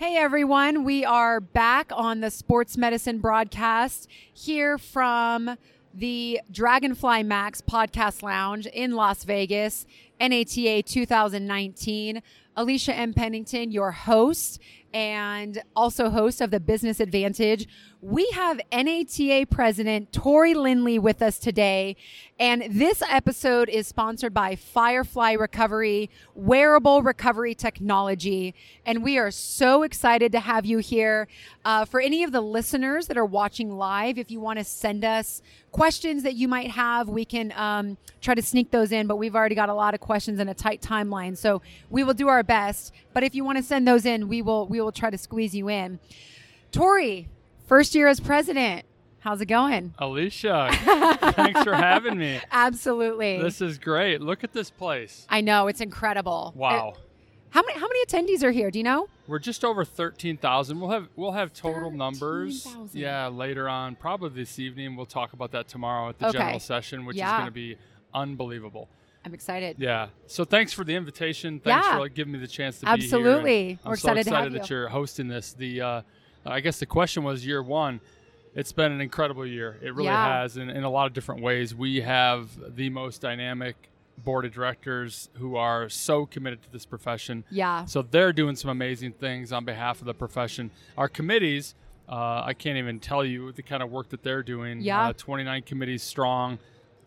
Hey everyone, we are back on the sports medicine broadcast here from the Dragonfly Max podcast lounge in Las Vegas, NATA 2019. Alisha M. Pennington, your host and also host of the Business Advantage. We have NATA President Tory Lindley with us today. And this episode is sponsored by Firefly Recovery, wearable recovery technology. And we are so excited to have you here. Uh, for any of the listeners that are watching live, if you want to send us questions that you might have, we can um, try to sneak those in. But we've already got a lot of questions in a tight timeline. So we will do our best. But if you want to send those in, we will, we will try to squeeze you in. Tory, first year as president. How's it going? Alisha, thanks for having me. Absolutely. This is great. Look at this place. I know it's incredible. Wow. It- how many how many attendees are here? Do you know? We're just over 13,000. We'll have we'll have total numbers. 13,000. Yeah, later on, probably this evening. We'll talk about that tomorrow at the Okay. general session, which is going to be unbelievable. I'm excited. Yeah. So thanks for the invitation. Thanks Yeah. for like, giving me the chance to Absolutely. be here. and We're excited so have excited that you. you're hosting this. The uh, I guess the question was year one. It's been an incredible year. It really Yeah. has, in, in a lot of different ways. We have the most dynamic board of directors who are so committed to this profession. Yeah. So they're doing some amazing things on behalf of the profession. Our committees, uh, I can't even tell you the kind of work that they're doing. Yeah. Uh, 29 committees strong.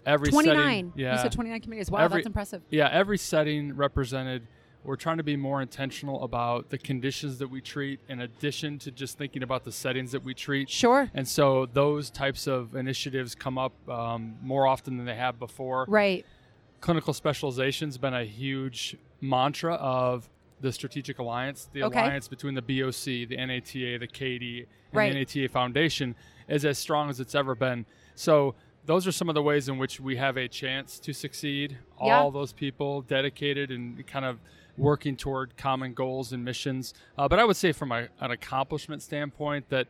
Every 29. setting, yeah. You said 29 committees. Wow, Every- that's impressive. Yeah, every setting represented. We're trying to be more intentional about the conditions that we treat in addition to just thinking about the settings that we treat. Sure. And so those types of initiatives come up um, more often than they have before. Right. Clinical specialization has been a huge mantra of the Strategic Alliance. The Okay. alliance between the BOC, the NATA, the CAATE, and Right. the NATA Foundation is as strong as it's ever been. So those are some of the ways in which we have a chance to succeed. Yeah. All those people dedicated and kind of working toward common goals and missions. Uh, but I would say, from a, an accomplishment standpoint, that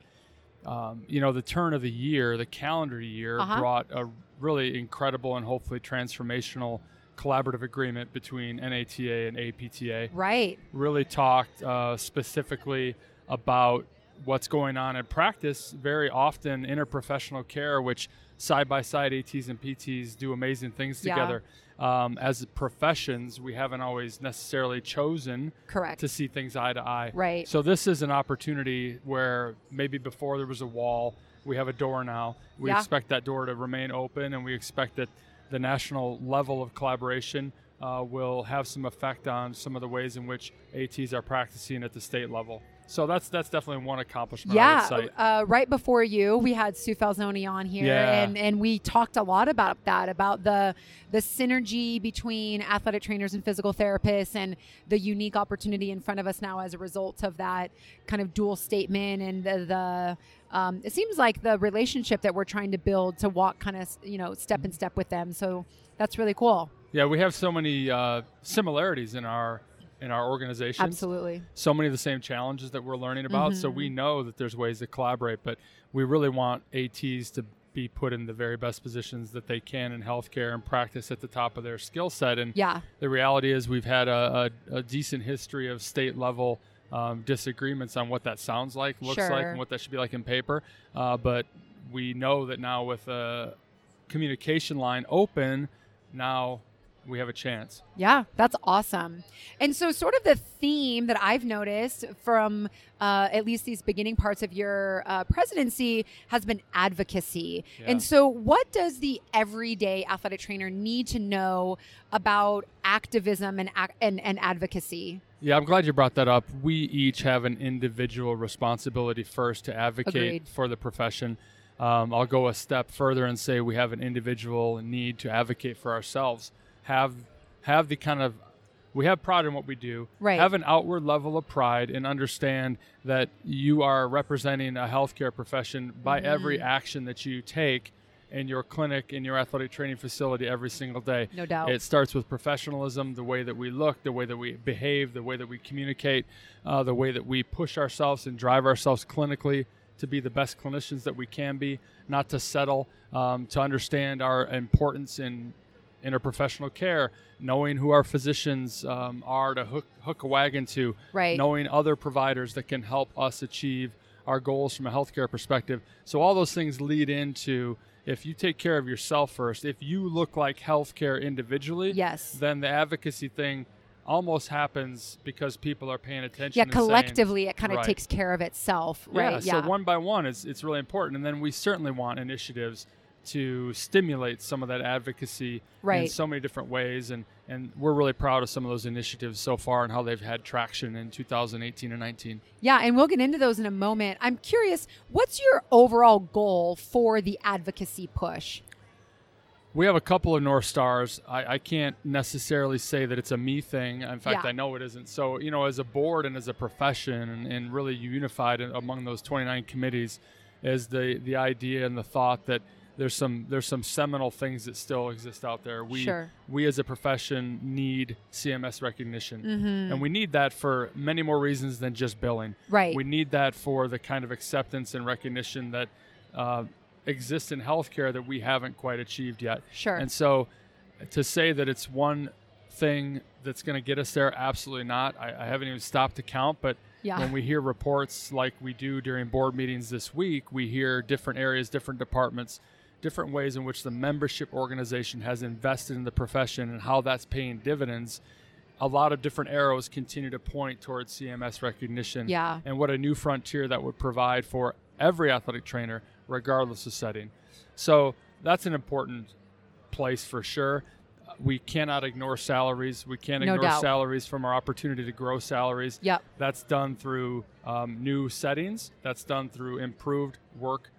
um, you know the turn of the year, the calendar year, Uh-huh. brought a really incredible and hopefully transformational collaborative agreement between NATA and APTA Right. really talked uh, specifically about what's going on in practice. Very often, interprofessional care, which side by side ATs and PTs do amazing things Yeah. together. Um, as professions, we haven't always necessarily chosen Correct. to see things eye to eye. Right. So this is an opportunity where maybe before there was a wall, we have a door now. We Yeah. expect that door to remain open, and we expect that the national level of collaboration uh, will have some effect on some of the ways in which ATs are practicing at the state level. So that's that's definitely one accomplishment. Yeah, uh, right before you, we had Sue Falsone on here, Yeah. and and we talked a lot about that, about the the synergy between athletic trainers and physical therapists, and the unique opportunity in front of us now as a result of that kind of dual statement and the. the um, it seems like the relationship that we're trying to build to walk kind of you know step in step with them. So that's really cool. Yeah, we have so many uh, similarities in our in our organizations. Absolutely. so many of the same challenges that we're learning about. So Mm-hmm. we know that there's ways to collaborate, but we really want ATs to be put in the very best positions that they can in healthcare and practice at the top of their skill set. And Yeah. the reality is, we've had a, a, a decent history of state level um, disagreements on what that sounds like, looks like, and what that should be like in paper. Uh, but we know that now with a communication line open, now we have a chance. Yeah, that's awesome. And so, sort of the theme that I've noticed from uh, at least these beginning parts of your uh, presidency has been advocacy. Yeah. And so, what does the everyday athletic trainer need to know about activism and, and, and advocacy? Yeah, I'm glad you brought that up. We each have an individual responsibility first to advocate Agreed. for the profession. Um, I'll go a step further and say we have an individual need to advocate for ourselves. Have have the kind of we have pride in what we do. Right. Have an outward level of pride and understand that you are representing a healthcare profession by every Mm-hmm. action that you take in your clinic, in your athletic training facility every single day. No doubt. It starts with professionalism, the way that we look, the way that we behave, the way that we communicate, uh, the way that we push ourselves and drive ourselves clinically to be the best clinicians that we can be, not to settle, um, to understand our importance in interprofessional care, knowing who our physicians um, are to hook, hook a wagon to, Right. knowing other providers that can help us achieve our goals from a healthcare perspective. So all those things lead into if you take care of yourself first, if you look like healthcare individually, Yes. then the advocacy thing almost happens because people are paying attention. Yeah, and saying- collectively, it kind of Right. takes care of itself, right? Yeah, so one by one, it's it's really important, and then we certainly want initiatives to stimulate some of that advocacy in so many different ways, and and we're really proud of some of those initiatives so far and how they've had traction in 2018 and 19. Yeah, and we'll get into those in a moment. I'm curious, what's your overall goal for the advocacy push? We have a couple of North Stars. I, I can't necessarily say that it's a me thing. In fact, Yeah. I know it isn't. So, you know, as a board and as a profession and, and really unified among those 29 committees is the, the idea and the thought that there's some there's some seminal things that still exist out there. We Sure. we as a profession need CMS recognition. Mm-hmm. And we need that for many more reasons than just billing. Right. We need that for the kind of acceptance and recognition that uh, exists in healthcare that we haven't quite achieved yet. Sure. And so to say that it's one thing that's going to get us there, absolutely not. I, I haven't even stopped to count, but Yeah. when we hear reports like we do during board meetings this week, we hear different areas, different departments, different ways in which the membership organization has invested in the profession and how that's paying dividends. A lot of different arrows continue to point towards CMS recognition Yeah. and what a new frontier that would provide for every athletic trainer, regardless of setting. So that's an important place for sure. We cannot ignore salaries. We can't No ignore doubt. salaries from our opportunity to grow salaries. Yep. That's done through um, new settings. That's done through improved work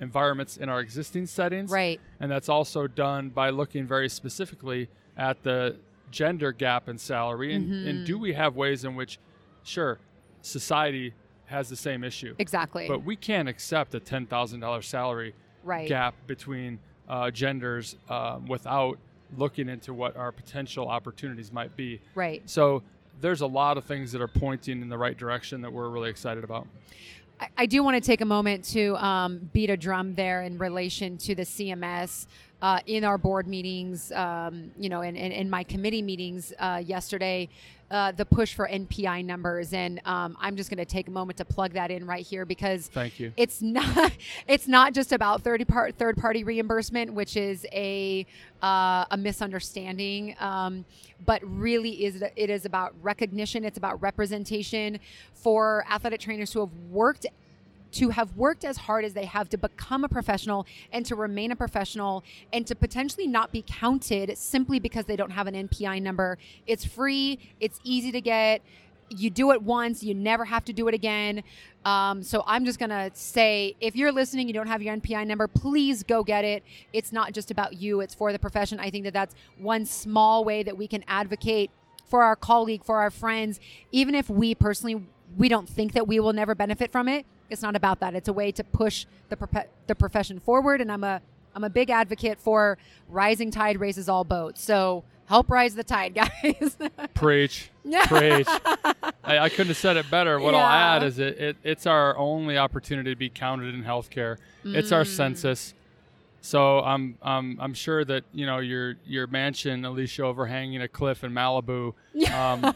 environments in our existing settings. Right. And that's also done by looking very specifically at the gender gap in salary. And, Mm-hmm. and do we have ways in which, sure, society has the same issue, Exactly. but we can't accept a $10,000 salary right. gap between uh, genders um, without looking into what our potential opportunities might be. Right. So there's a lot of things that are pointing in the right direction that we're really excited about. I, do want to take a moment to um, beat a drum there in relation to the CMS. Uh, in our board meetings, um, you know, and in, in, my committee meetings uh, yesterday, uh, the push for NPI numbers, and um, I'm just going to take a moment to plug that in right here because Thank you. it's not it's not just about third part third party reimbursement, which is a uh, a misunderstanding, um, but really is it is about recognition. It's about representation for athletic trainers who have worked to have worked as hard as they have to become a professional and to remain a professional and to potentially not be counted simply because they don't have an NPI number. It's free, it's easy to get. You do it once, you never have to do it again. Um, so I'm just to say if you're listening, you don't have your NPI number, please go get it. It's not just about you, it's for the profession. I think that that's one small way that we can advocate for our colleague, for our friends, even if we personally we don't think that we will never benefit from it. It's not about that. It's a way to push the the profession forward, and I'm a I'm a big advocate for rising tide raises all boats. So help rise the tide, guys. Preach. Preach. I, I couldn't have said it better. What I'll add is it, it it's our only opportunity to be counted in healthcare. It's our Mm. census. So I'm I'm I'm sure that you know your your mansion, Alisha, overhanging a cliff in Malibu, um,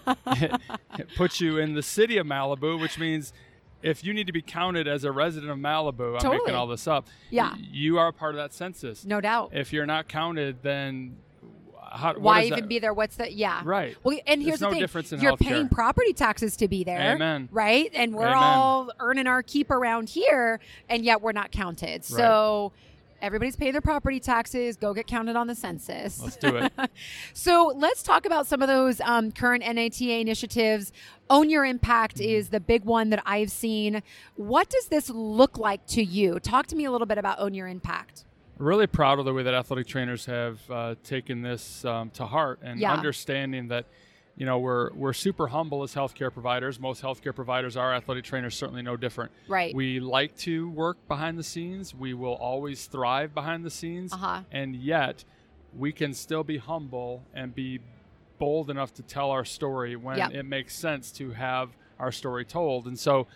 puts you in the city of Malibu, which means if you need to be counted as a resident of Malibu, I'm Totally. making all this up. Yeah. you are a part of that census. no doubt. If you're not counted, then how, Why is even that? be there? What's the yeah? Right. Well, and here's There's the no thing: difference in you're healthcare. paying property taxes to be there, Amen. right? And we're Amen. all earning our keep around here, and yet we're not counted. So everybody's paying their property taxes. Go get counted on the census. Let's do it. So let's talk about some of those um, current NATA initiatives. Own Your Impact Mm-hmm. is the big one that I've seen. What does this look like to you? Talk to me a little bit about Own Your Impact. really proud of the way that athletic trainers have uh, taken this um, to heart and Yeah. understanding that you know we're we're super humble as healthcare providers most healthcare providers are athletic trainers certainly no different Right. we like to work behind the scenes we will always thrive behind the scenes Uh-huh. and yet we can still be humble and be bold enough to tell our story when Yep. it makes sense to have our story told and so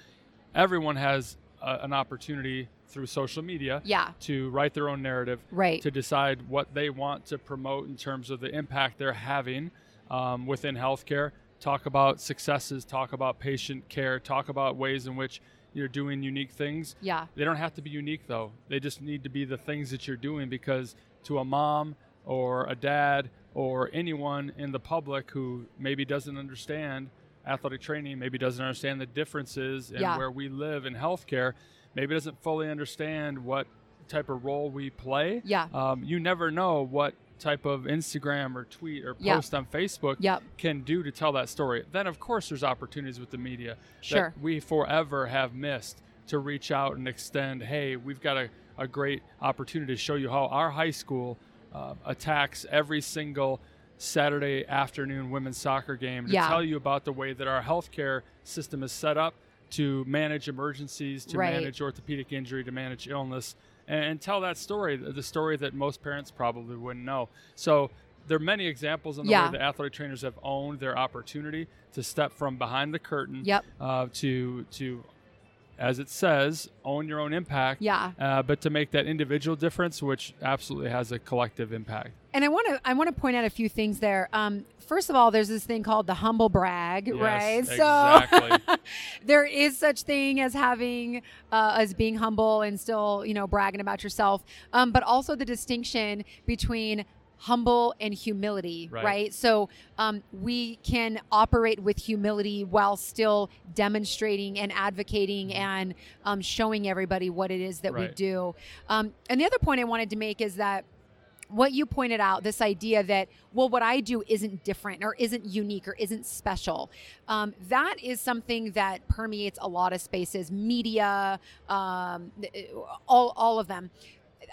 everyone has a, an opportunity through social media Yeah. to write their own narrative, Right. to decide what they want to promote in terms of the impact they're having um, within healthcare. Talk about successes, talk about patient care, talk about ways in which you're doing unique things. Yeah. They don't have to be unique though. They just need to be the things that you're doing because to a mom or a dad or anyone in the public who maybe doesn't understand athletic training, maybe doesn't understand the differences in Yeah. where we live in healthcare, maybe doesn't fully understand what type of role we play. Yeah. Um, you never know what type of Instagram or tweet or Yeah. post on Facebook Yep. can do to tell that story. Then, of course, there's opportunities with the media Sure. that we forever have missed to reach out and extend. Hey, we've got a, a great opportunity to show you how our high school uh, attacks every single Saturday afternoon women's soccer game to Yeah. tell you about the way that our healthcare system is set up to manage emergencies, to Right. manage orthopedic injury, to manage illness, and, tell that story, the story that most parents probably wouldn't know. So there are many examples in the Yeah. way that athletic trainers have owned their opportunity to step from behind the curtain Yep. uh, to to as it says own your own impact Yeah. uh, but to make that individual difference which absolutely has a collective impact And I want to I want to point out a few things there. Um, first of all, there's this thing called the humble brag, Yes, right? exactly. So there is such thing as having uh, as being humble and still you know bragging about yourself, um, but also the distinction between humble and humility, Right. right? So um, we can operate with humility while still demonstrating and advocating and um, showing everybody what it is that we do. Um, and the other point I wanted to make is that what you pointed out this idea that well what i do isn't different or isn't unique or isn't special. Um, that is something that permeates a lot of spaces media um, all, all of them.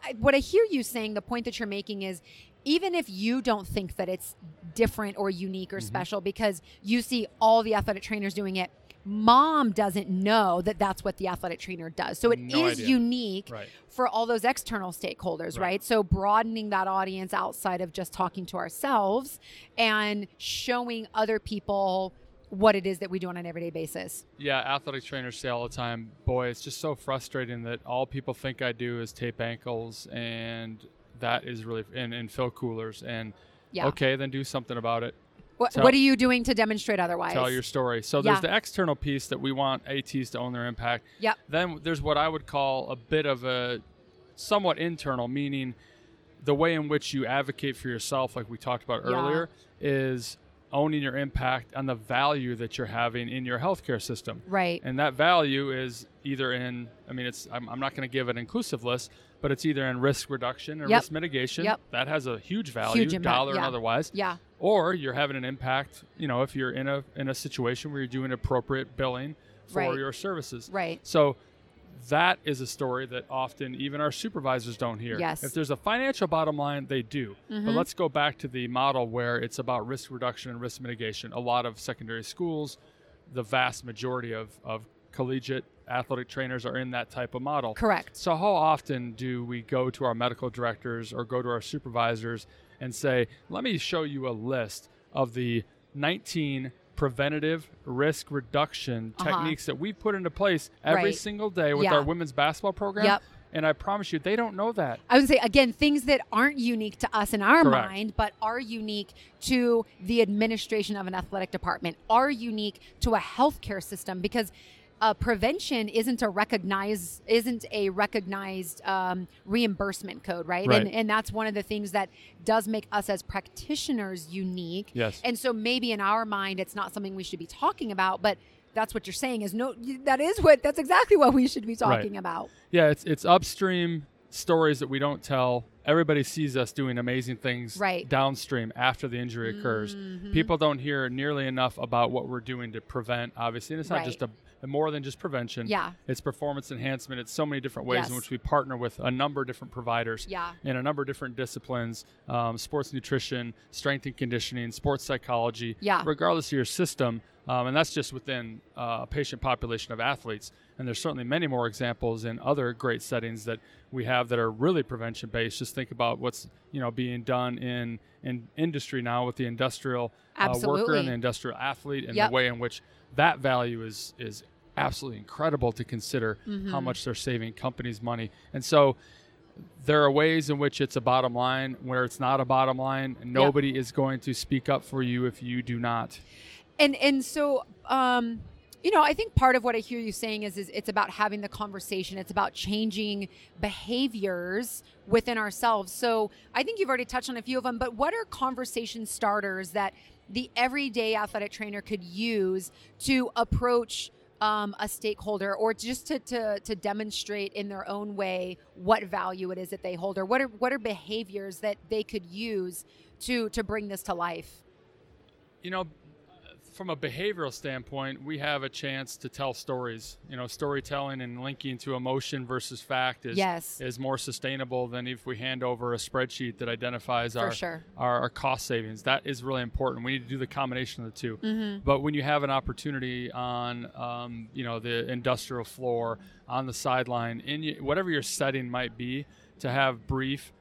I, what i hear you saying the point that you're making is even if you don't think that it's different or unique or special because you see all the athletic trainers doing it mom doesn't know that that's what the athletic trainer does so it is No idea. unique right for all those external stakeholders, right. Right. So broadening that audience outside of just talking to ourselves and showing other people what it is that we do on an everyday basis. yeah athletic trainers say all the time boy it's just so frustrating that all people think i do is tape ankles and that is really and, and fill coolers and Yeah. okay then do something about it What, Tell- what are you doing to demonstrate otherwise? tell your story. So Yeah. there's the external piece that we want ATs to own their impact. Yep. Then there's what I would call a bit of a somewhat internal, meaning the way in which you advocate for yourself, like we talked about Yeah. earlier, is owning your impact on the value that you're having in your healthcare system. Right. And that value is either in, I mean, it's, I'm, I'm not going to give an inclusive list, but it's either in risk reduction or Yep. risk mitigation. Yep. That has a huge value, Huge impact, dollar and otherwise Yeah. or you're having an impact you know if you're in a in a situation where you're doing appropriate billing for Right. your services Right. so that is a story that often even our supervisors don't hear Yes. if there's a financial bottom line they do but Mhm. let's go back to the model where it's about risk reduction and risk mitigation a lot of secondary schools the vast majority of, of collegiate athletic trainers are in that type of model Correct. so, how often do we go to our medical directors or go to our supervisors and say, let me show you a list of the 19 preventative risk reduction Uh-huh. techniques that we put into place every Right. single day with Yeah. our women's basketball program? Yep. And I promise you, they don't know that. I would say again things that aren't unique to us in our Correct. mind, but are unique to the administration of an athletic department, are unique to a healthcare system because uh, prevention isn't a recognized isn't a recognized um, reimbursement code, right? Right. And and that's one of the things that does make us as practitioners unique. Yes. And so maybe in our mind it's not something we should be talking about, but that's what you're saying is no that is what that's exactly what we should be talking about. Yeah, it's it's upstream stories that we don't tell. Everybody sees us doing amazing things Right. downstream after the injury occurs. Mhm. People don't hear nearly enough about what we're doing to prevent, obviously. And it's not Right. just a more than just prevention. Yeah. It's performance enhancement. It's so many different ways in which we partner with a number of different providers Yeah. in a number of different disciplines um, sports nutrition, strength and conditioning, sports psychology, Yeah. regardless of your system. Um, and that's just within uh, a patient population of athletes. And there's certainly many more examples in other great settings that we have that are really prevention based. Just think about what's you know being done in in industry now with the industrial uh, worker and the industrial athlete, and Yep. the way in which that value is is absolutely incredible to consider Mm-hmm. how much they're saving companies money. And so there are ways in which it's a bottom line where it's not a bottom line. Nobody is going to speak up for you if you do not. and and so um you know i think part of what i hear you saying is is it's about having the conversation it's about changing behaviors within ourselves so i think you've already touched on a few of them but what are conversation starters that the everyday athletic trainer could use to approach um, a stakeholder or just to, to to demonstrate in their own way what value it is that they hold or what are what are behaviors that they could use to to bring this to life? You know, from a behavioral standpoint, we have a chance to tell stories. You know, storytelling and linking to emotion versus fact is Yes. is more sustainable than if we hand over a spreadsheet that identifies our, sure. our our cost savings. That is really important. We need to do the combination of the 2 Mm-hmm. But when you have an opportunity on, um, you know, the industrial floor, on the sideline, in whatever your setting might be, to have brief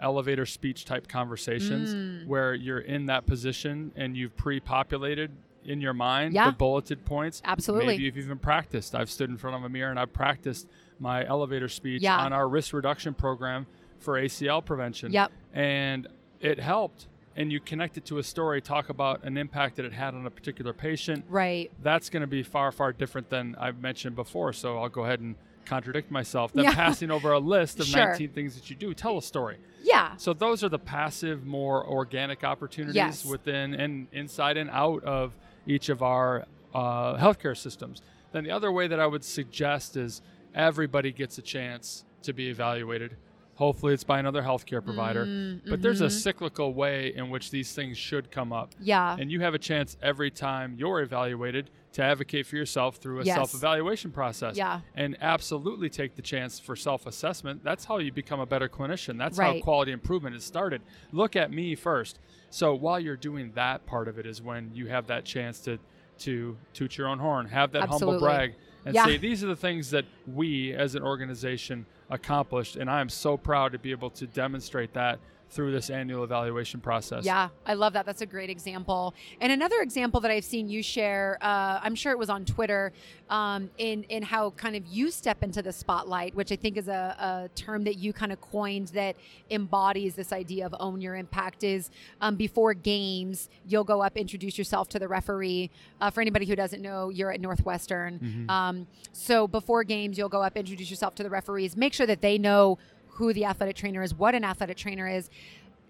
elevator speech type conversations Mm. where you're in that position and you've pre-populated in your mind Yeah. the bulleted points. Absolutely. Maybe you've even practiced. I've stood in front of a mirror and I've practiced my elevator speech Yeah. on our risk reduction program for ACL prevention. Yep. And it helped. And you connect it to a story, talk about an impact that it had on a particular patient. right That's going to be far, far different than I've mentioned before. So I'll go ahead and contradict myself. Than Yeah. passing over a list of Sure. 19 things that you do. Tell a story. yeah So those are the passive, more organic opportunities Yes. within and inside and out of each of our uh, healthcare systems. Then the other way that I would suggest is everybody gets a chance to be evaluated. Hopefully, it's by another healthcare provider. Mm, But there's a mhm. cyclical way in which these things should come up. yeah And you have a chance every time you're evaluated to advocate for yourself through a Yes. self evaluation process. Yeah. And absolutely take the chance for self assessment. That's how you become a better clinician. That's Right. how quality improvement is started. Look at me first. So while you're doing that part of it is when you have that chance to to toot your own horn, have that humble brag, and Yeah. say these are the things that we as an organization accomplished, and I am so proud to be able to demonstrate that through this annual evaluation process. Yeah, I love that. That's a great example. And another example that I've seen you share, uh, I'm sure it was on Twitter, um, in in how kind of you step into the spotlight, which I think is a, a term that you kind of coined that embodies this idea of own your impact. Is um, before games, you'll go up, introduce yourself to the referee. Uh, for anybody who doesn't know, you're at Northwestern. Um, so before games, you'll go up, introduce yourself to the referees, make sure that they know who the athletic trainer is, what an athletic trainer is.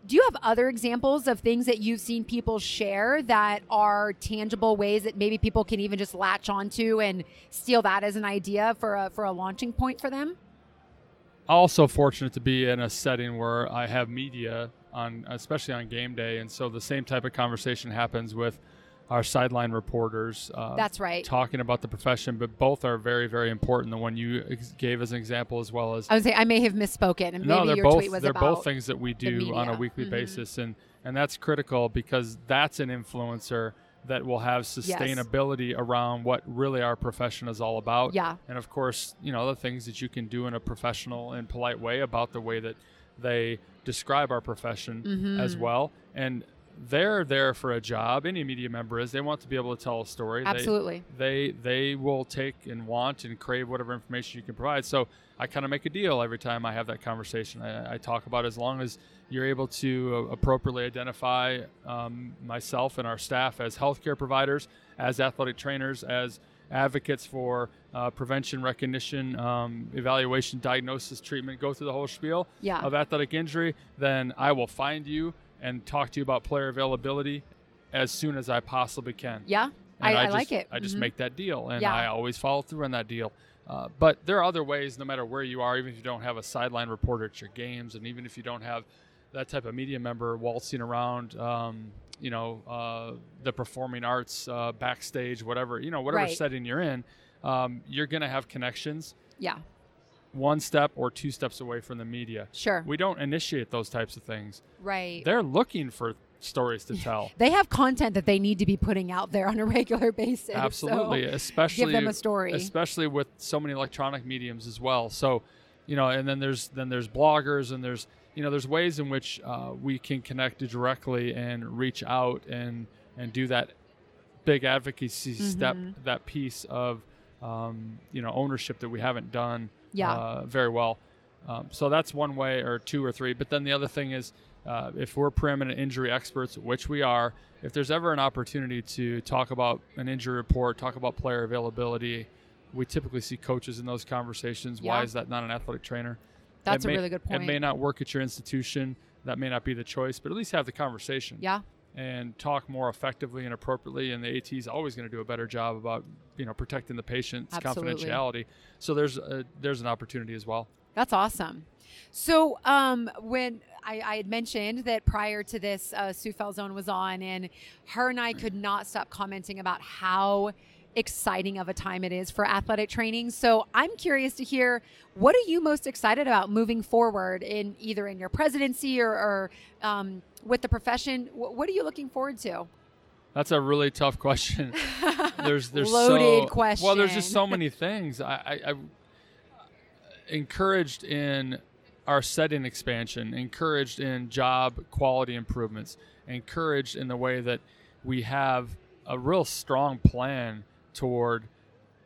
Do you have other examples of things that you've seen people share that are tangible ways that maybe people can even just latch onto and steal that as an idea for a for a launching point for them? also fortunate to be in a setting where I have media on, especially on game day, and so the same type of conversation happens with our sideline reporters. Uh, That's right. Talking about the profession, but both are very, very important. The one you ex- gave as an example, as well as I would say I may have misspoken, and no, maybe they're your both tweet was they're both things that we do on a weekly Mhm. basis, and and that's critical because that's an influencer that will have sustainability around what really our profession is all about. Yeah. and of course, you know the things that you can do in a professional and polite way about the way that they describe our profession Mm-hmm. as well, and. They're there for a job. Any media member is. They want to be able to tell a story. Absolutely. they they will take and want and crave whatever information you can provide. So I kind of make a deal every time I have that conversation. I, I talk about as long as you're able to uh, appropriately identify um, myself and our staff as healthcare providers, as athletic trainers, as advocates for uh, prevention, recognition, um, evaluation, diagnosis, treatment, go through the whole spiel Yeah. of athletic injury, then I will find you and talk to you about player availability as soon as I possibly can. Yeah, And I, I, just, like it. I just Mhm. make that deal, and Yeah. I always follow through on that deal. Uh, but there are other ways, no matter where you are, even if you don't have a sideline reporter at your games, and even if you don't have that type of media member waltzing around, um, you know, uh, the performing arts uh, backstage, whatever, you know, whatever Right. setting you're in, um, you're going to have connections yeah, one step or two steps away from the media. sure. We don't initiate those types of things. right. They're looking for stories to tell. They have content that they need to be putting out there on a regular basis. so Absolutely, especially them a story. especially with so many electronic mediums as well. So, you know, and then there's then there's bloggers and there's you know there's ways in which uh, we can connect directly and reach out and and do that big advocacy step, Mm-hmm. that piece of um, you know ownership that we haven't done Yeah. uh, very well. Um, so that's one way, or two or three. But then the other thing is, uh, if we're preeminent injury experts, which we are, if there's ever an opportunity to talk about an injury report, talk about player availability, we typically see coaches in those conversations. Why is that not an athletic trainer? That's a really good point. It may not work at your institution. That may not be the choice, but at least have the conversation yeah. And talk more effectively and appropriately. And the AT is always going to do a better job about you know protecting the patient's Absolutely. confidentiality. So there's a, there's an opportunity as well. That's awesome. So, um, when I, I had mentioned that prior to this, uh, Sue Falsone was on, and her and I could not stop commenting about how exciting of a time it is for athletic training. So, I'm curious to hear what are you most excited about moving forward in either in your presidency or, or um, with the profession? Wh- What are you looking forward to? That's a really tough question. There's there's Loaded so, Well, there's just so many things. I, I, I encouraged in our setting expansion, encouraged in job quality improvements, encouraged in the way that we have a real strong plan toward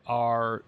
our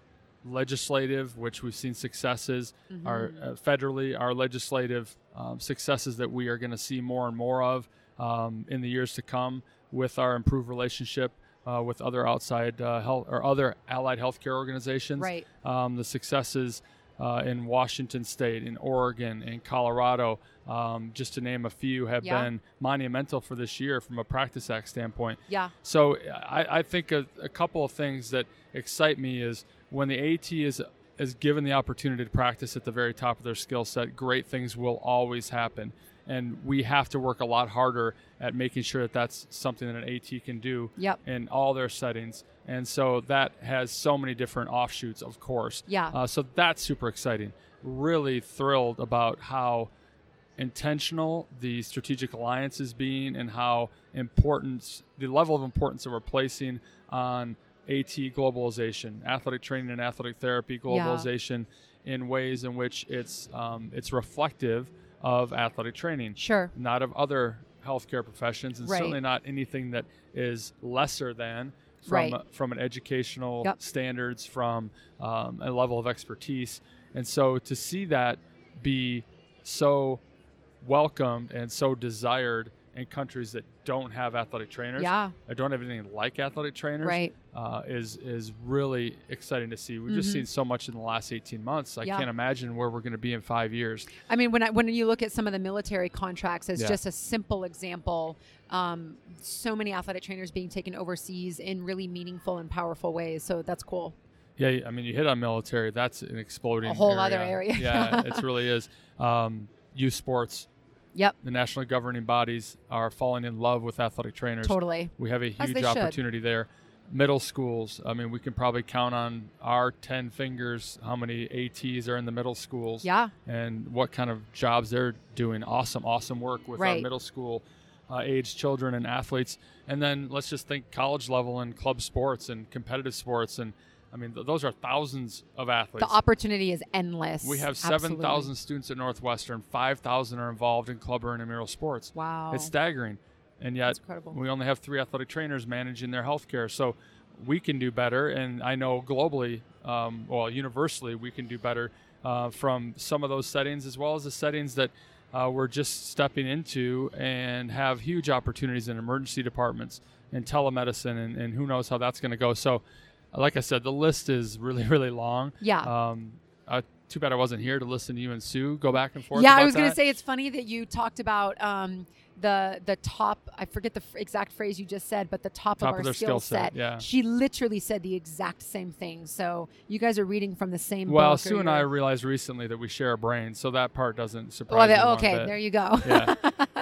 legislative, which we've seen successes, our uh, federally, our legislative um, successes that we are going to see more and more of um, in the years to come with our improved relationship uh, with other outside uh, health or other allied healthcare organizations. Right. Um, the successes uh, in Washington State, in Oregon, in Colorado, um, just to name a few, have Yeah. been monumental for this year from a Practice Act standpoint. Yeah. So I, I think a, a couple of things that excite me is when the AT is is given the opportunity to practice at the very top of their skill set, great things will always happen. And we have to work a lot harder at making sure that that's something that an AT can do Yep. in all their settings. And so that has so many different offshoots, of course. Yeah. Uh, so that's super exciting. Really thrilled about how intentional the strategic alliance is being and how important the level of importance that we're placing on AT globalization, athletic training and athletic therapy globalization in ways in which it's um, it's reflective of athletic training, Sure. not of other healthcare professions, and Right. certainly not anything that is lesser than from Right. from an educational Yep. standards, from um, a level of expertise, and so to see that be so welcomed and so desired in countries that don't have athletic trainers, Yeah. or don't have anything like athletic trainers, Right. uh, is is really exciting to see. We've just Mhm. seen so much in the last 18 months. I Yeah. can't imagine where we're going to be in five years. I mean, when I, when you look at some of the military contracts as Yeah. just a simple example, um, so many athletic trainers being taken overseas in really meaningful and powerful ways. So that's cool. Yeah, I mean, you hit on military. That's an exploding A whole other area. yeah, it really is. Um, youth sports, Yep, the national governing bodies are falling in love with athletic trainers. totally. We have a huge they should. opportunity there. Middle schools. I mean, we can probably count on our 10 fingers how many ATs are in the middle schools. Yeah, and what kind of jobs they're doing. Awesome, awesome work with our middle school uh, age children and athletes. And then let's just think college level and club sports and competitive sports. And I mean, th- those are thousands of athletes. the opportunity is endless. we have 7,000 students at Northwestern, 5,000 are involved in club or intramural sports. Wow, It's staggering. And yet, we only have three athletic trainers managing their healthcare. So we can do better. And I know globally, um, well, universally, we can do better uh, from some of those settings as well as the settings that uh, we're just stepping into and have huge opportunities in emergency departments and telemedicine. And, and who knows how that's going to go. So, like I said, the list is really, really long. Yeah. Um, uh, too bad I wasn't here to listen to you and Sue go back and forth. yeah, I was going to say it's funny that you talked about um, the the top. I forget the f- exact phrase you just said, but the top, Top of our skill skill set, set. yeah. She literally said the exact same thing. So you guys are reading from the same. Well, Sue and I realized recently that we share a brain, so that part doesn't surprise Well, me. okay, there you go. Yeah,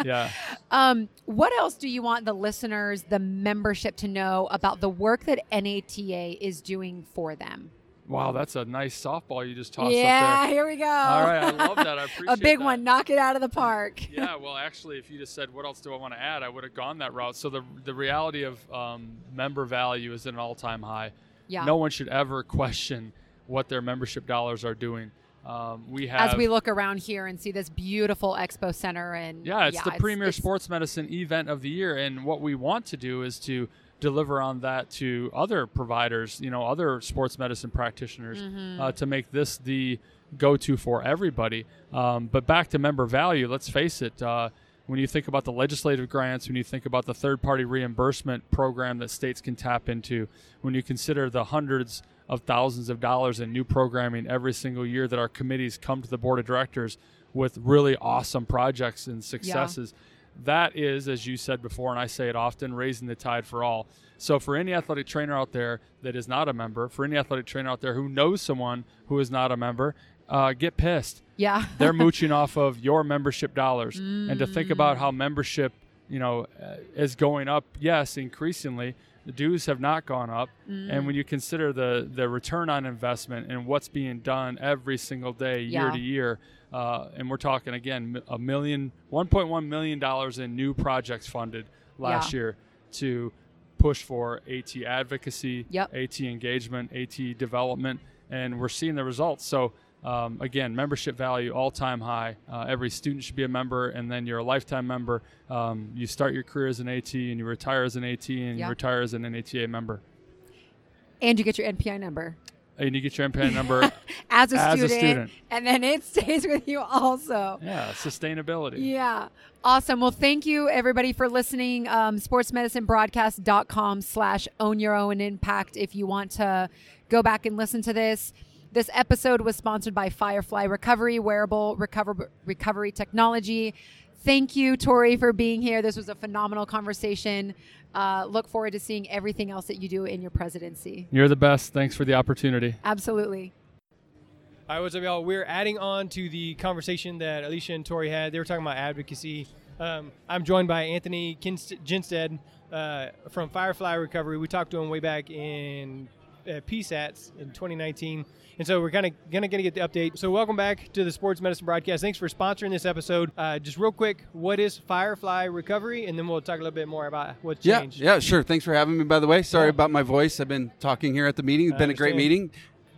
yeah. Um, what else do you want the listeners, the membership, to know about the work that NATA is doing for them? Wow, that's a nice softball you just tossed yeah, up there. Yeah, here we go. All right, I love that. I appreciate a big that. one. Knock it out of the park. yeah, well, actually, if you just said what else do I want to add, I would have gone that route. So the the reality of um, member value is at an all time high. Yeah. No one should ever question what their membership dollars are doing. Um, we have As we look around here and see this beautiful expo center, and Yeah, it's the premier it's- sports medicine event of the year, and what we want to do is to deliver on that to other providers, you know, other sports medicine practitioners Mm-hmm. uh, to make this the go-to for everybody. Um, but back to member value, let's face it. Uh, when you think about the legislative grants, when you think about the third-party reimbursement program that states can tap into, when you consider the hundreds of thousands of dollars in new programming every single year that our committees come to the board of directors with really awesome projects and successes. That is, as you said before, and I say it often, raising the tide for all. So, for any athletic trainer out there that is not a member, for any athletic trainer out there who knows someone who is not a member, uh, get pissed. Yeah. They're mooching off of your membership dollars. And to think about how membership, you know, uh, is going up, yes, increasingly. The dues have not gone up, and when you consider the the return on investment and what's being done every single day, year Yeah. to year, uh, and we're talking again a million, 1.1 million dollars in new projects funded last Yeah. year to push for AT advocacy, Yep. AT engagement, AT development, and we're seeing the results. So. Um, again, membership value all time high. Uh, every student should be a member, and then you're a lifetime member. Um, you start your career as an AT, and you retire as an AT, and Yeah. you retire as an NATA member. and you get your NPI number And you get your MPN number. as a, As a student, student. and then it stays with you also. yeah, sustainability. Yeah. Awesome. Well, thank you everybody for listening. Um, sportsmedicinebroadcast.com slash own your own impact if you want to go back and listen to this. This episode was sponsored by Firefly Recovery, wearable recover- recovery technology. Thank you, Tory, for being here. This was a phenomenal conversation. Uh, look forward to seeing everything else that you do in your presidency. You're the best. Thanks for the opportunity. Absolutely. All right, what's up, y'all? We're adding on to the conversation that Alisha and Tory had. They were talking about advocacy. Um, I'm joined by Anthony Kinst- Ginstead uh, from Firefly Recovery. We talked to him way back in uh, PSATs in 2019. And so we're kind of gonna gonna get the update. So welcome back to the Sports Medicine Broadcast. Thanks for sponsoring this episode. Uh, just real quick, what is Firefly Recovery, and then we'll talk a little bit more about what's Yeah, changed. yeah, sure. Thanks for having me. By the way, sorry Yeah. about my voice. I've been talking here at the meeting. It's I been a great meeting.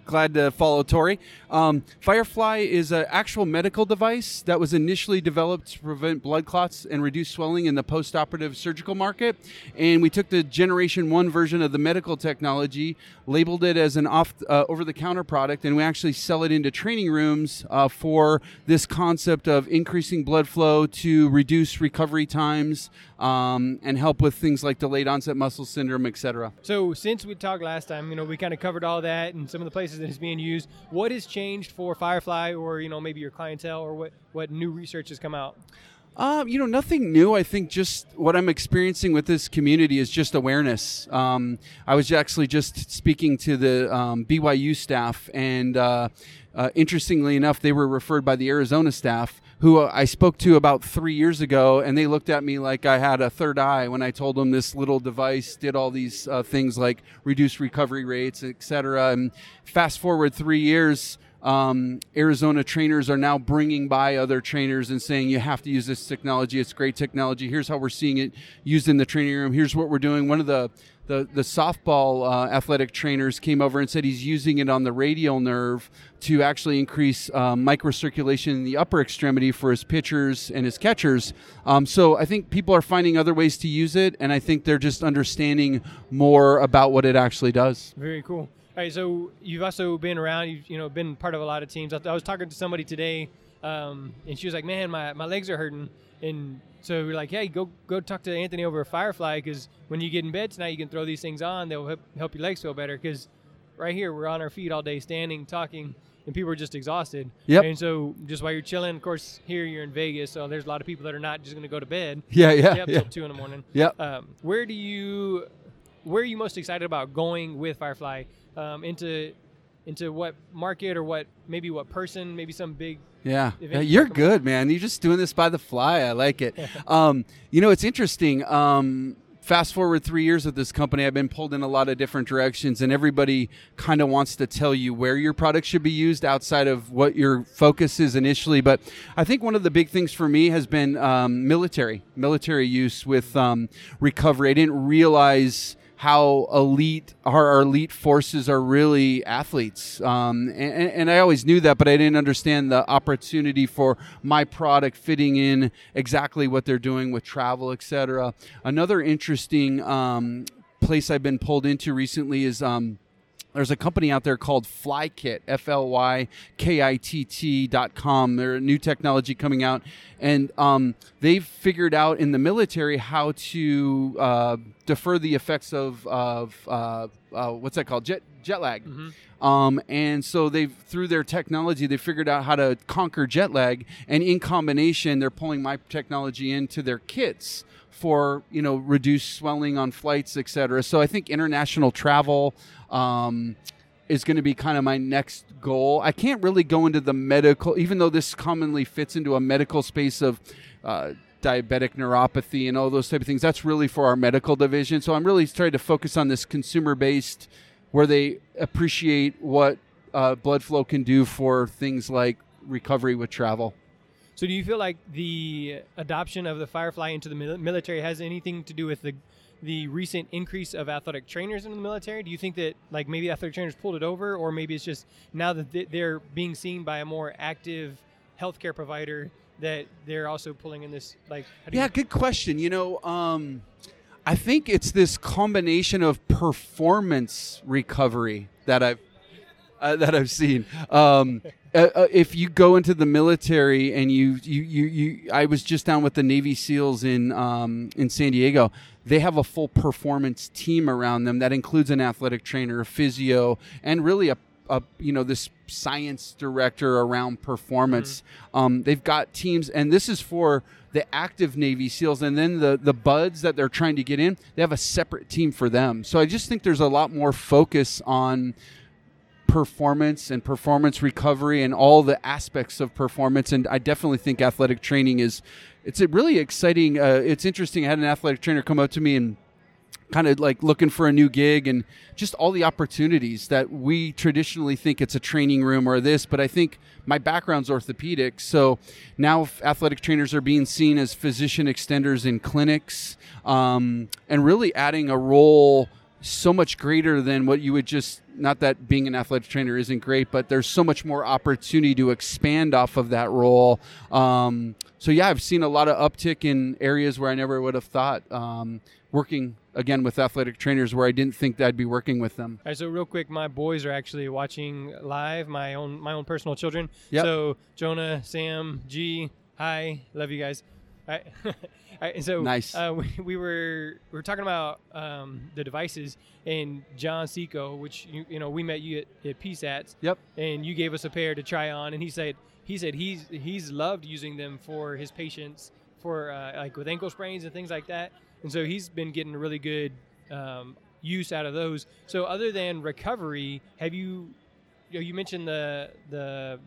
Glad to follow Tory. Um, Firefly is an actual medical device that was initially developed to prevent blood clots and reduce swelling in the post-operative surgical market. And we took the Generation One version of the medical technology, labeled it as an off uh, over-the-counter product, and we actually sell it into training rooms uh, for this concept of increasing blood flow to reduce recovery times um, and help with things like delayed onset muscle syndrome, etc. So since we talked last time, you know, we kind of covered all that and some of the places that it's being used. What has changed for Firefly, or you know, maybe your clientele, or what what new research has come out? Um, you know, nothing new. I think just what I'm experiencing with this community is just awareness. Um, I was actually just speaking to the um, BYU staff, and uh, uh, interestingly enough, they were referred by the Arizona staff, who uh, I spoke to about three years ago, and they looked at me like I had a third eye when I told them this little device did all these uh, things like reduce recovery rates, et cetera. And fast forward three years um, Arizona trainers are now bringing by other trainers and saying you have to use this technology. It's great technology. Here's how we're seeing it used in the training room. Here's what we're doing. One of the the, the softball uh, athletic trainers came over and said he's using it on the radial nerve to actually increase um, microcirculation in the upper extremity for his pitchers and his catchers. Um, so I think people are finding other ways to use it, and I think they're just understanding more about what it actually does. Very cool. All right, so you've also been around. You've you know been part of a lot of teams. I, was talking to somebody today, um, and she was like, "Man, my, my legs are hurting." And so we're like, "Hey, go go talk to Anthony over at Firefly because when you get in bed tonight, you can throw these things on. They'll help, help your legs feel better. Because right here, we're on our feet all day, standing, talking, and people are just exhausted. Yep. And so just while you're chilling, of course, here you're in Vegas, so there's a lot of people that are not just going to go to bed. Yeah, yeah, yeah. till two in the morning. Yep. Um, where do you, where are you most excited about going with Firefly um, into, into what market or what maybe what person, maybe some big. Yeah. Yeah you're good, man. You're just doing this by the fly. I like it. um, you know, it's interesting. Um, fast forward three years with this company, I've been pulled in a lot of different directions, and everybody kind of wants to tell you where your product should be used outside of what your focus is initially. But I think one of the big things for me has been um, military, military use with um, recovery. I didn't realize how elite our, elite forces are really athletes. Um, and, and i always knew that but i didn't understand the opportunity for my product fitting in exactly what they're doing with travel etc another interesting um, place I've been pulled into recently is um, there's a company out there called FlyKitt, F L Y K I T T dot com. They're a new technology coming out, and um, they've figured out in the military how to uh, defer the effects of, of uh, uh, what's that called? Jet jet lag. Um, and so they've through their technology they figured out how to conquer jet lag, and in combination they're pulling my technology into their kits for you know reduced swelling on flights, et cetera. So I think international travel. Um, is going to be kind of my next goal. I can't really go into the medical, even though this commonly fits into a medical space of uh, diabetic neuropathy and all those type of things. That's really for our medical division. So I'm really trying to focus on this consumer based, where they appreciate what uh, blood flow can do for things like recovery with travel. So, do you feel like the adoption of the Firefly into the military has anything to do with the the recent increase of athletic trainers in the military? Do you think that like maybe athletic trainers pulled it over, or maybe it's just now that they're being seen by a more active healthcare provider that they're also pulling in this like? do you- Yeah, good question. You know, um, I think it's this combination of performance recovery that I've uh, that I've seen. Um, uh, uh, if you go into the military and you, you, you, you, I was just down with the Navy SEALs in um, in San Diego. They have a full performance team around them that includes an athletic trainer, a physio, and really a a you know this science director around performance. Um, they've got teams, and this is for the active Navy SEALs, and then the the BUD/S that they're trying to get in. They have a separate team for them. So I just think there's a lot more focus on performance and performance recovery and all the aspects of performance. And i definitely think athletic training is it's a really exciting uh, it's interesting i had an athletic trainer come up to me and kind of like looking for a new gig and just all the opportunities that we traditionally think it's a training room or this but i think my background's orthopedic. So now athletic trainers are being seen as physician extenders in clinics um, and really adding a role so much greater than what you would just not that being an athletic trainer isn't great but there's so much more opportunity to expand off of that role um, so yeah i've seen a lot of uptick in areas where i never would have thought um, working again with athletic trainers where i didn't think that i'd be working with them All right, so real quick, my boys are actually watching live. My own, my own personal children. Yep. So Jonah, Sam, G, hi, love you guys. All right. Right, and so Nice. Uh, we, we were we were talking about um, the devices and John Seco, which you, you know we met you at, at PSATs. Yep. And you gave us a pair to try on, and he said he said he's he's loved using them for his patients for uh, like with ankle sprains and things like that. And so he's been getting a really good um, use out of those. So other than recovery, have you you, know, you mentioned the the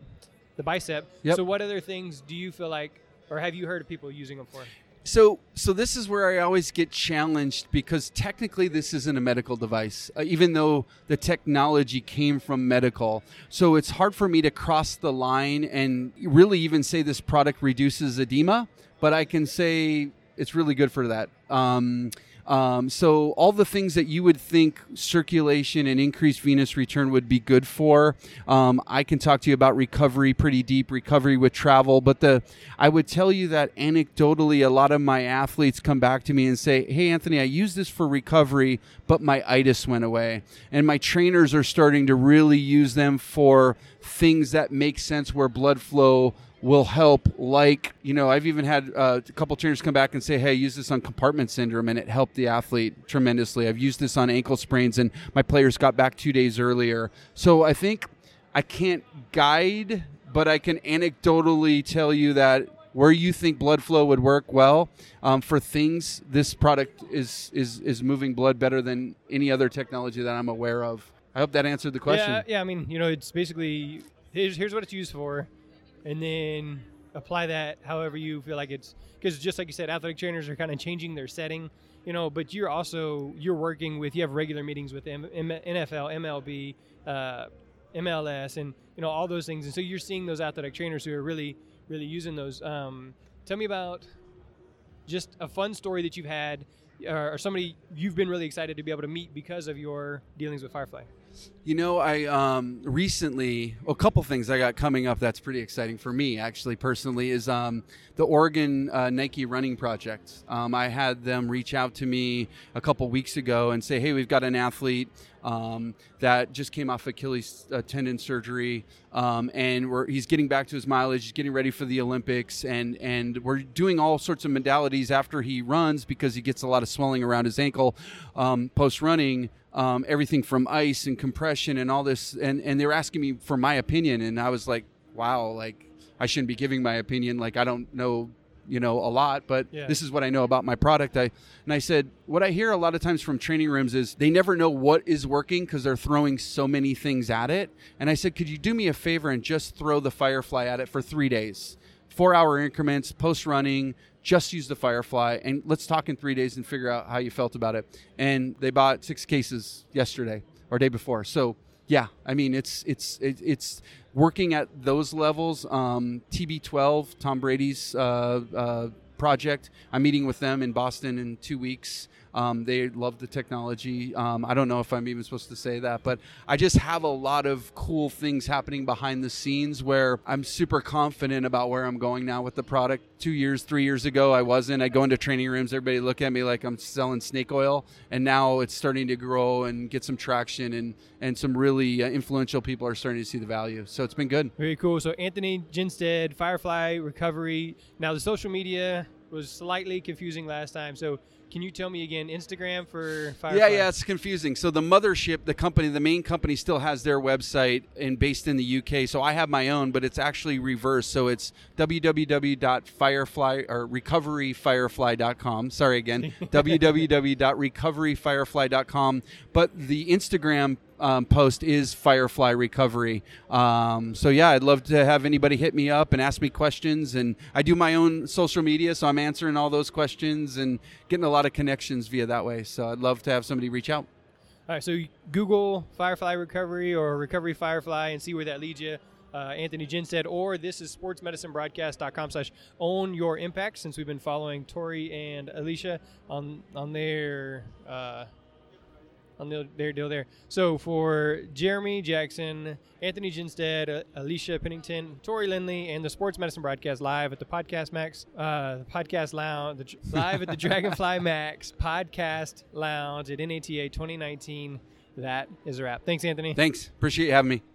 the bicep. Yep. So what other things do you feel like, or have you heard of people using them for? So, so this is where I always get challenged because technically this isn't a medical device, uh, even though the technology came from medical. So it's hard for me to cross the line and really even say this product reduces edema, but I can say it's really good for that. Um, um, so all the things that you would think circulation and increased venous return would be good for, um, I can talk to you about recovery pretty deep, recovery with travel. But the I would tell you that anecdotally, a lot of my athletes come back to me and say, "Hey, Anthony, I use this for recovery, but my itis went away." And my trainers are starting to really use them for things that make sense where blood flow will help like you know i've even had uh, a couple trainers come back and say hey use this on compartment syndrome and it helped the athlete tremendously. I've used this on ankle sprains and my players got back two days earlier. So i think i can't guide but i can anecdotally tell you that where you think blood flow would work well um, for things this product is is is moving blood better than any other technology that i'm aware of. I hope that answered the question. Yeah, yeah. I mean, you know, it's basically here's here's what it's used for, and then apply that however you feel like it's because just like you said, athletic trainers are kind of changing their setting, you know. But you're also you're working with you have regular meetings with M- M- NFL, MLB, uh, MLS, and you know all those things, and so you're seeing those athletic trainers who are really really using those. Um, tell me about just a fun story that you've had. Or or somebody you've been really excited to be able to meet because of your dealings with Firefly. You know, I um, recently a couple things I got coming up that's pretty exciting for me, actually personally, is um, the Oregon uh, Nike Running Project. Um, I had them reach out to me a couple weeks ago and say, "Hey, we've got an athlete um, that just came off Achilles uh, tendon surgery, um, and he's getting back to his mileage. He's getting ready for the Olympics, and and we're doing all sorts of modalities after he runs because he gets a lot of swelling around his ankle um, post running." um, everything from ice and compression and all this, and and they were asking me for my opinion, and I was like, wow, like I shouldn't be giving my opinion, like I don't know you know a lot but yeah. this is what i know about my product i and i said what i hear a lot of times from training rooms is they never know what is working because they're throwing so many things at it and i said could you do me a favor and just throw the firefly at it for three days four hour increments post running just use the Firefly and let's talk in three days and figure out how you felt about it. And they bought six cases yesterday or day before. So yeah, I mean it's it's it's working at those levels. Um, TB12, Tom Brady's uh, uh, project. I'm meeting with them in Boston in two weeks. Um, they love the technology. Um, I don't know if I'm even supposed to say that, but I just have a lot of cool things happening behind the scenes where I'm super confident about where I'm going now with the product. Two years, three years ago, I wasn't. I go into training rooms, everybody look at me like I'm selling snake oil, and now it's starting to grow and get some traction, and and some really uh, influential people are starting to see the value. So it's been good. Very cool. So Anthony Ginstad, Firefly Recovery. Now the social media was slightly confusing last time. So can you tell me again Instagram for Firefly? Yeah, yeah, it's confusing. So the mothership, the company, the main company still has their website and based in the UK. So I have my own, but it's actually reversed. So it's www.firefly or recoveryfirefly.com. Sorry again, www.recoveryfirefly.com. But the Instagram um, post is Firefly Recovery. Um, so yeah, I'd love to have anybody hit me up and ask me questions. And I do my own social media, so I'm answering all those questions and getting a lot of connections via that way. So I'd love to have somebody reach out. All right, so Google Firefly Recovery or Recovery Firefly and see where that leads you. Uh, Anthony Ginstad, or this is sportsmedicinebroadcast.com slash own your impact since we've been following Tory and Alisha on on their uh, on the, their deal there. So for Jeremy Jackson, Anthony Ginstad, uh, Alisha Pennington, Tory Lindley, and the Sports Medicine broadcast live at the Podcast Max, uh, the Podcast Lounge, the, live at the Dragonfly Max Podcast Lounge at NATA 2019. That is a wrap. Thanks, Anthony. Thanks. Appreciate you having me.